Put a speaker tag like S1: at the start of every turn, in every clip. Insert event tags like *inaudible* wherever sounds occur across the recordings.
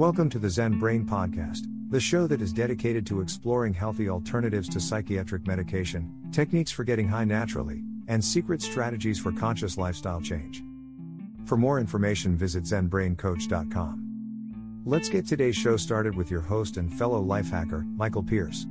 S1: Welcome to the Zen Brain Podcast, the show that is dedicated to exploring healthy alternatives to psychiatric medication, techniques for getting high naturally, and secret strategies for conscious lifestyle change. For more information, visit ZenBrainCoach.com. Let's get today's show started with your host and fellow life hacker, Michael Pierce.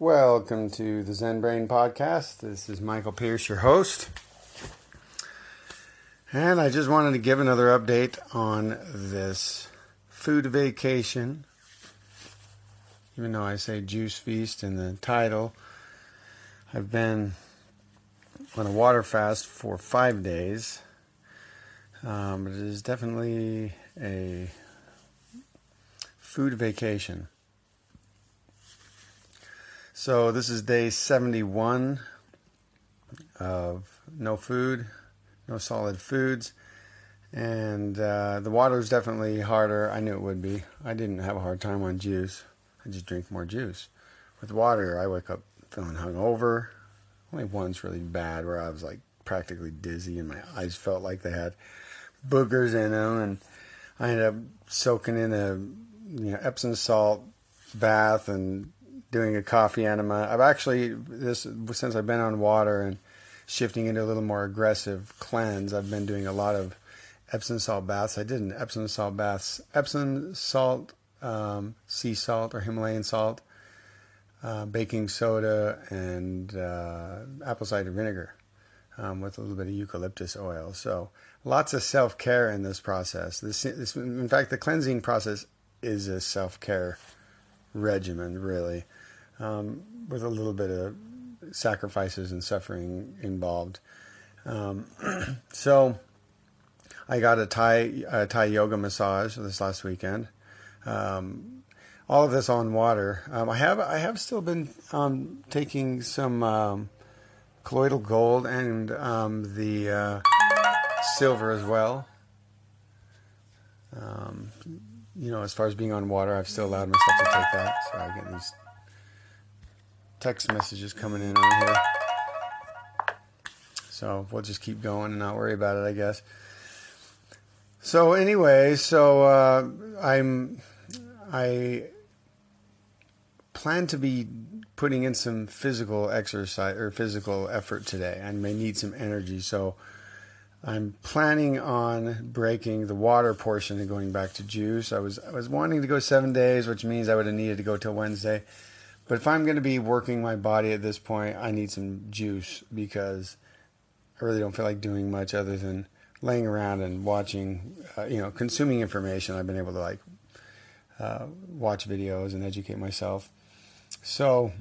S2: Welcome to the Zen Brain Podcast. This is Michael Pierce, your host. And I just wanted to give another update on this food vacation. Even though I say juice feast in the title, I've been on a water fast for five days. Um, it is definitely a food vacation. So, this is day 71 of no food, no solid foods. And uh, the water is definitely harder. I knew it would be. I didn't have a hard time on juice. I just drink more juice. With water, I wake up feeling hungover. Only once really bad where I was like practically dizzy and my eyes felt like they had boogers in them. And I ended up soaking in a you know Epsom salt bath and doing a coffee enema. I've actually this since I've been on water and shifting into a little more aggressive cleanse. I've been doing a lot of Epsom salt baths. I did an Epsom salt baths, Epsom salt, um, sea salt or Himalayan salt, uh, baking soda, and uh, apple cider vinegar um, with a little bit of eucalyptus oil. So lots of self care in this process. This, this, in fact, the cleansing process is a self care regimen, really, um, with a little bit of sacrifices and suffering involved. Um, *clears throat* so I got a Thai a Thai yoga massage this last weekend. Um, all of this on water. Um, I have I have still been um, taking some um, colloidal gold and um, the uh, silver as well. you know, as far as being on water, I've still allowed myself to take that. So I get these text messages coming in on here. So we'll just keep going and not worry about it, I guess. So anyway, so uh, I'm I plan to be putting in some physical exercise or physical effort today. I may need some energy, so I'm planning on breaking the water portion and going back to juice. I was I was wanting to go seven days, which means I would have needed to go till Wednesday. But if I'm going to be working my body at this point, I need some juice because I really don't feel like doing much other than laying around and watching, uh, you know, consuming information. I've been able to like uh, watch videos and educate myself. So,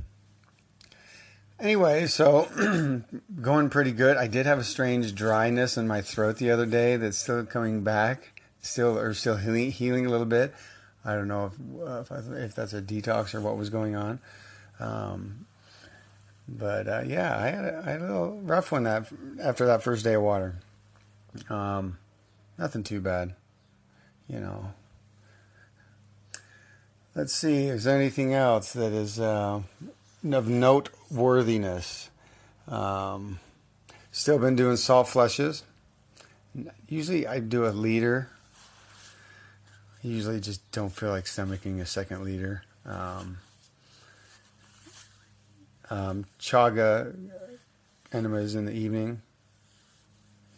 S2: anyway, so *clears throat* going pretty good. I did have a strange dryness in my throat the other day that's still coming back, still or still healing, healing a little bit. I don't know if uh, if, I, if, that's a detox or what was going on. Um, but uh, yeah, I had, a, I had, a little rough one that after that first day of water. Um, nothing too bad, you know. Let's see. Is there anything else that is uh, of noteworthiness? Um, still been doing salt flushes. Usually I do a liter usually just don't feel like stomaching a second liter. Um, um, chaga enemas in the evening.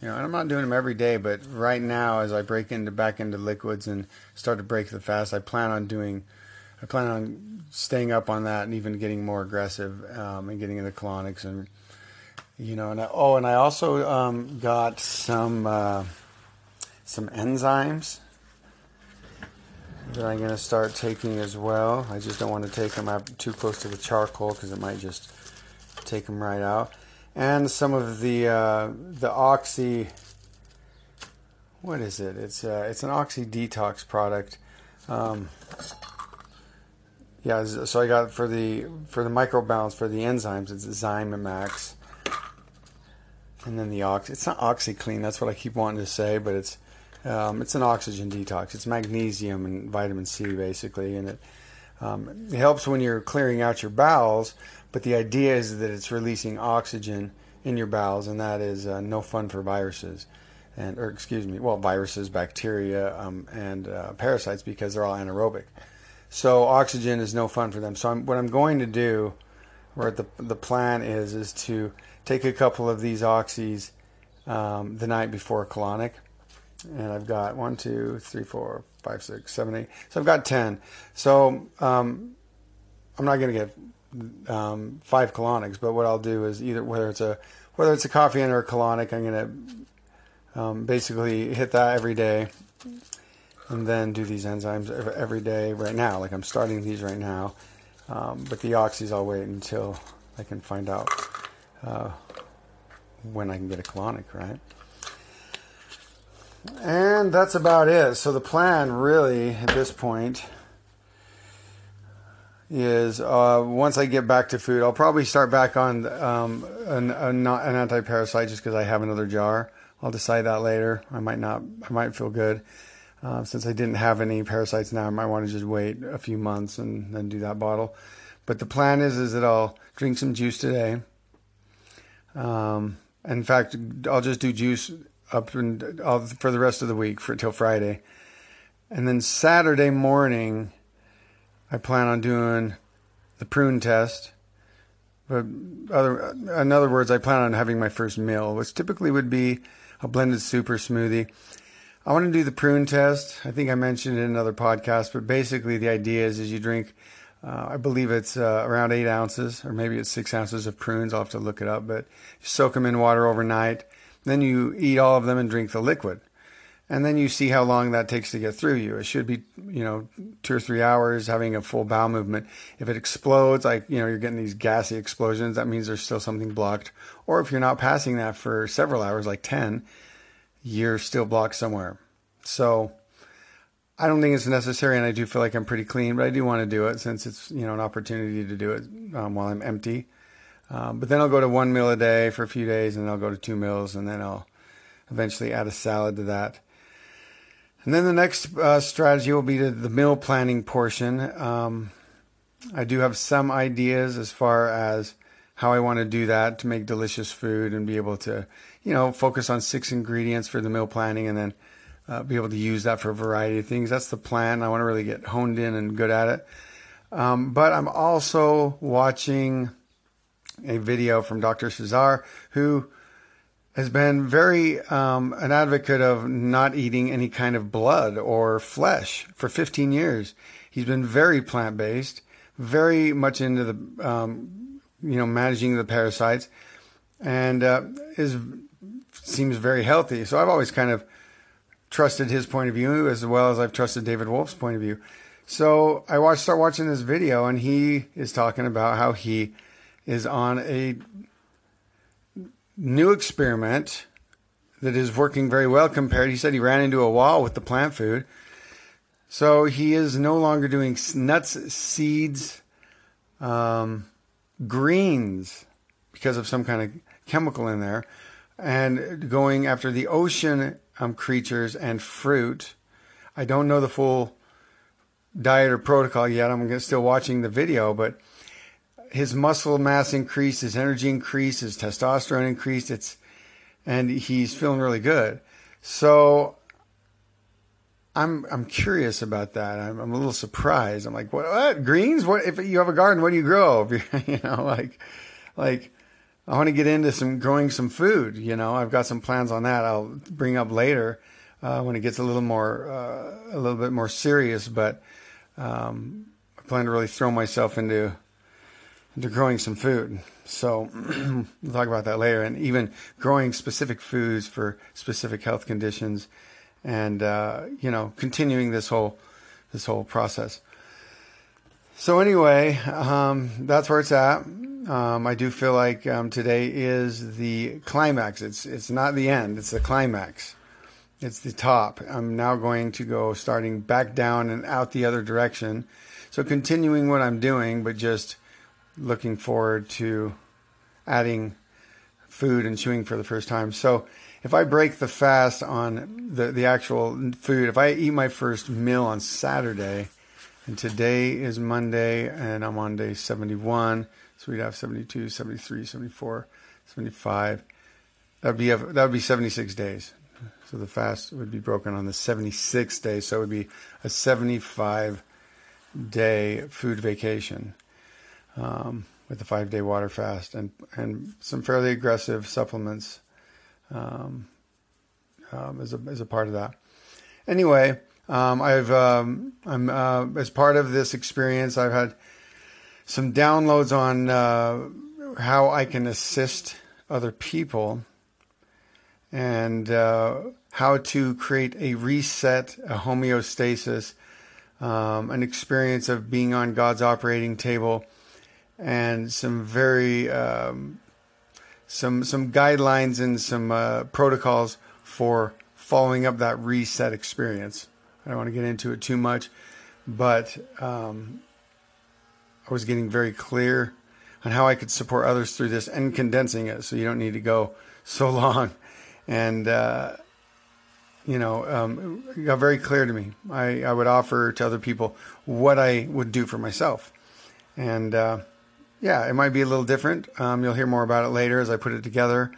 S2: You know, and I'm not doing them every day, but right now, as I break into back into liquids and start to break the fast, I plan on doing. I plan on staying up on that and even getting more aggressive um, and getting into colonics and you know. And I, oh, and I also um, got some uh, some enzymes that I'm going to start taking as well. I just don't want to take them up too close to the charcoal because it might just take them right out. And some of the uh, the oxy. What is it? It's uh, it's an oxy detox product. Um, yeah, so I got for the for the microbalance for the enzymes. It's Zymax, and then the ox. It's not OxiClean. That's what I keep wanting to say, but it's um, it's an oxygen detox. It's magnesium and vitamin C basically, and it, um, it helps when you're clearing out your bowels. But the idea is that it's releasing oxygen in your bowels, and that is uh, no fun for viruses, and or excuse me, well, viruses, bacteria, um, and uh, parasites because they're all anaerobic. So oxygen is no fun for them. So I'm, what I'm going to do, or the the plan is, is to take a couple of these oxys um, the night before colonic, and I've got one, two, three, four, five, six, seven, eight. So I've got ten. So um, I'm not going to get um, five colonics, but what I'll do is either whether it's a whether it's a coffee or a colonic, I'm going to um, basically hit that every day, and then do these enzymes every day. Right now, like I'm starting these right now, um, but the oxys I'll wait until I can find out uh, when I can get a colonic, right? And that's about it. So the plan, really, at this point, is uh, once I get back to food, I'll probably start back on um, an, an, an anti-parasite just because I have another jar. I'll decide that later. I might not. I might feel good. Uh, since I didn't have any parasites now, I might want to just wait a few months and then do that bottle. But the plan is is that I'll drink some juice today. Um, in fact, I'll just do juice up and I'll, for the rest of the week for till Friday, and then Saturday morning I plan on doing the prune test. But other, in other words, I plan on having my first meal, which typically would be a blended super smoothie. I want to do the prune test. I think I mentioned it in another podcast, but basically the idea is, is you drink, uh, I believe it's uh, around eight ounces, or maybe it's six ounces of prunes. I'll have to look it up, but you soak them in water overnight. Then you eat all of them and drink the liquid and then you see how long that takes to get through you. It should be, you know, two or three hours having a full bowel movement. If it explodes, like, you know, you're getting these gassy explosions, that means there's still something blocked. Or if you're not passing that for several hours, like 10, you're still blocked somewhere. So I don't think it's necessary, and I do feel like I'm pretty clean, but I do want to do it since it's, you know, an opportunity to do it um, while I'm empty. Um, but then I'll go to one meal a day for a few days, and then I'll go to two meals, and then I'll eventually add a salad to that. And then the next uh, strategy will be the, meal planning portion. Um, I do have some ideas as far as how I want to do that to make delicious food and be able to, you know, focus on six ingredients for the meal planning and then uh, be able to use that for a variety of things. That's the plan. I want to really get honed in and good at it. Um, but I'm also watching a video from Dr. Cassar who has been very um, an advocate of not eating any kind of blood or flesh for 15 years. He's been very plant based, very much into the um, you know managing the parasites, and uh, is seems very healthy. So I've always kind of trusted his point of view as well as I've trusted David Wolfe's point of view. So I watched start watching this video, and he is talking about how he is on a new experiment that is working very well compared. He said he ran into a wall with the plant food. So he is no longer doing nuts, seeds, um, greens because of some kind of chemical in there, and going after the ocean um, creatures and fruit. I don't know the full diet or protocol yet. I'm still watching the video, but his muscle mass increased, his energy increased, his testosterone increased. It's and he's feeling really good. So I'm I'm curious about that. I'm, I'm a little surprised. I'm like, what, what, greens? What if you have a garden? What do you grow? *laughs* you know, like like I want to get into some growing some food. You know, I've got some plans on that. I'll bring up later uh, when it gets a little more uh, a little bit more serious. But um, I plan to really throw myself into into growing some food. So *clears throat* we'll talk about that later, and even growing specific foods for specific health conditions, and uh, you know, continuing this whole this whole process. So anyway, um, that's where it's at. Um, I do feel like um, today is the climax. It's it's not the end. It's the climax. It's the top. I'm now going to go starting back down and out the other direction. So continuing what I'm doing, but just looking forward to adding food and chewing for the first time. So if I break the fast on the, the actual food, if I eat my first meal on Saturday, and today is Monday, and I'm on day 71, So we'd have 72, 73, 74, 75. That'd be that would be 76 days. So the fast would be broken on the 76th day. So it would be a 75 day food vacation um, with the five day water fast and and some fairly aggressive supplements um, um, as a as a part of that. Anyway, um, I've um, I'm uh, as part of this experience, I've had some downloads on uh, how I can assist other people and uh, how to create a reset, a homeostasis, um, an experience of being on God's operating table, and some very um, some some guidelines and some uh, protocols for following up that reset experience. I don't want to get into it too much, but um, I was getting very clear on how I could support others through this and condensing it so you don't need to go *laughs* so long. And, uh, you know, um, it got very clear to me. I, I would offer to other people what I would do for myself. And, uh, yeah, it might be a little different. Um, you'll hear more about it later as I put it together.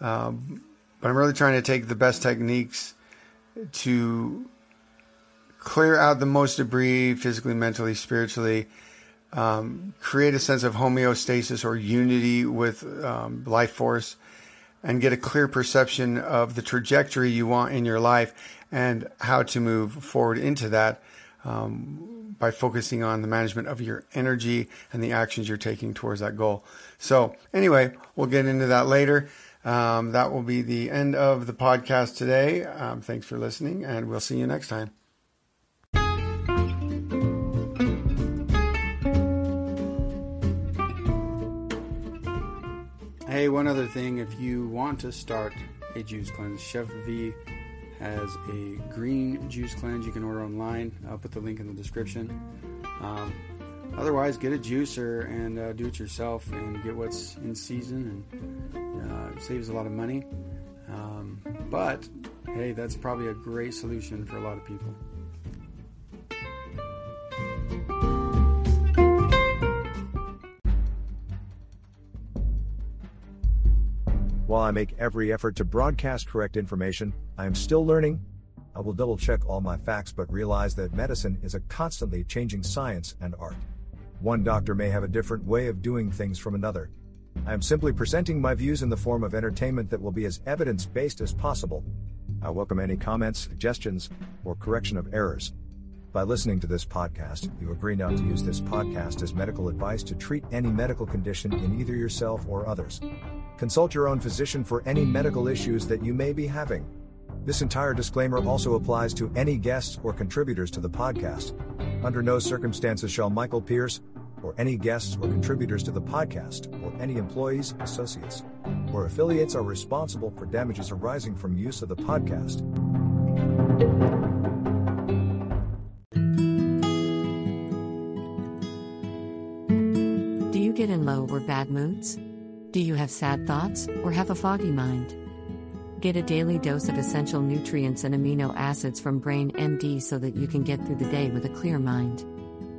S2: Um, but I'm really trying to take the best techniques to clear out the most debris physically, mentally, spiritually, um, create a sense of homeostasis or unity with um, life force, and get a clear perception of the trajectory you want in your life and how to move forward into that um, by focusing on the management of your energy and the actions you're taking towards that goal. So, anyway, we'll get into that later. Um, that will be the end of the podcast today. Um, thanks for listening, and we'll see you next time. Hey, one other thing if you want to start a juice cleanse, Chef V has a green juice cleanse you can order online. I'll put the link in the description. Um, otherwise, get a juicer and uh, do it yourself and get what's in season and uh, saves a lot of money. Um, but hey, that's probably a great solution for a lot of people.
S1: I make every effort to broadcast correct information, I am still learning. I will double check all my facts but realize that medicine is a constantly changing science and art. One doctor may have a different way of doing things from another. I am simply presenting my views in the form of entertainment that will be as evidence based as possible. I welcome any comments, suggestions, or correction of errors. By listening to this podcast, you agree not to use this podcast as medical advice to treat any medical condition in either yourself or others. Consult your own physician for any medical issues that you may be having. This entire disclaimer also applies to any guests or contributors to the podcast. Under no circumstances shall Michael Pierce, or any guests or contributors to the podcast, or any employees, associates, or affiliates are responsible for damages arising from use of the podcast.
S3: Do you get in low or bad moods? Do you have sad thoughts or have a foggy mind? Get a daily dose of essential nutrients and amino acids from Brain MD so that you can get through the day with a clear mind.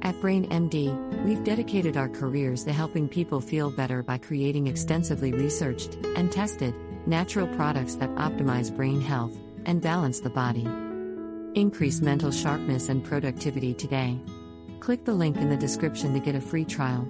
S3: At Brain MD, we've dedicated our careers to helping people feel better by creating extensively researched and tested natural products that optimize brain health and balance the body. Increase mental sharpness and productivity today. Click the link in the description to get a free trial.